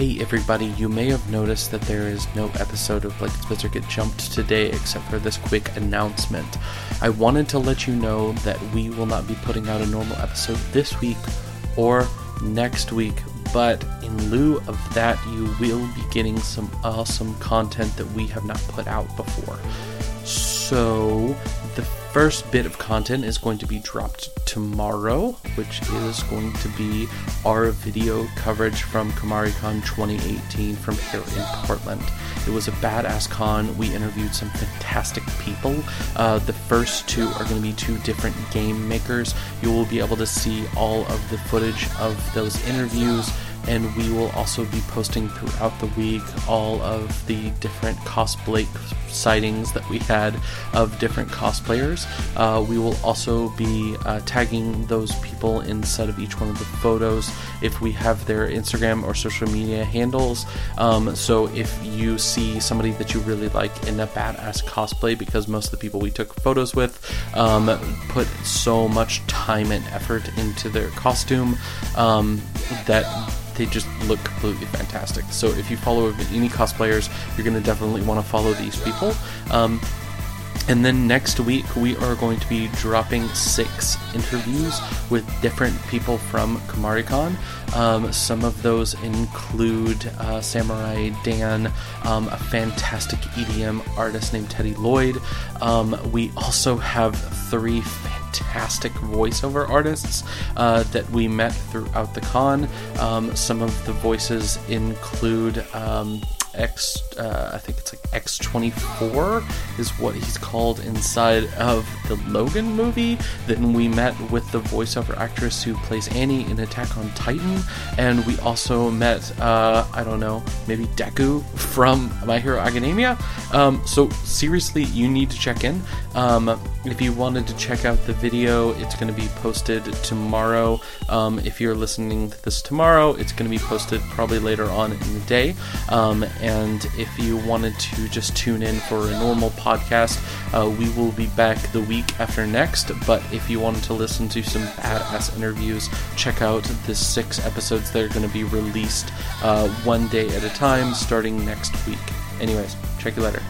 Hey everybody, you may have noticed that there is no episode of Like Spitzer Get Jumped today except for this quick announcement. I wanted to let you know that we will not be putting out a normal episode this week or next week, but in lieu of that, you will be getting some awesome content that we have not put out before. So, the first bit of content is going to be dropped tomorrow, which is going to be our video coverage from Kumoricon 2018 from here in Portland. It was a badass con. We interviewed some fantastic people. Uh, the first two are going to be two different game makers. You will be able to see all of the footage of those interviews and we will also be posting throughout the week all of the different cosplay sightings that we had of different cosplayers. Uh, we will also be uh, tagging those people inside of each one of the photos if we have their Instagram or social media handles. Um, so if you see somebody that you really like in a badass cosplay, because most of the people we took photos with um, put so much time and effort into their costume um, that they just look completely fantastic. So if you follow any cosplayers, you're going to definitely want to follow these people. Um, and then next week, we are going to be dropping six interviews with different people from Kumoricon. Um, some of those include uh, Samurai Dan, um, a fantastic EDM artist named Teddy Lloyd. Um, we also have three fantastic voiceover artists uh, that we met throughout the con. Um, some of the voices include. Um, X, uh, I think it's like X24 is what he's called inside of the Logan movie. Then we met with the voiceover actress who plays Annie in Attack on Titan, and we also met, uh, I don't know, maybe Deku from My Hero Academia. Um, so seriously, you need to check in. Um, if you wanted to check out the video, it's going to be posted tomorrow. Um, if you're listening to this tomorrow, it's going to be posted probably later on in the day. Um, and if you wanted to just tune in for a normal podcast, uh, we will be back the week after next. But if you wanted to listen to some badass interviews, check out the six episodes that are going to be released uh, one day at a time starting next week. Anyways, check you later.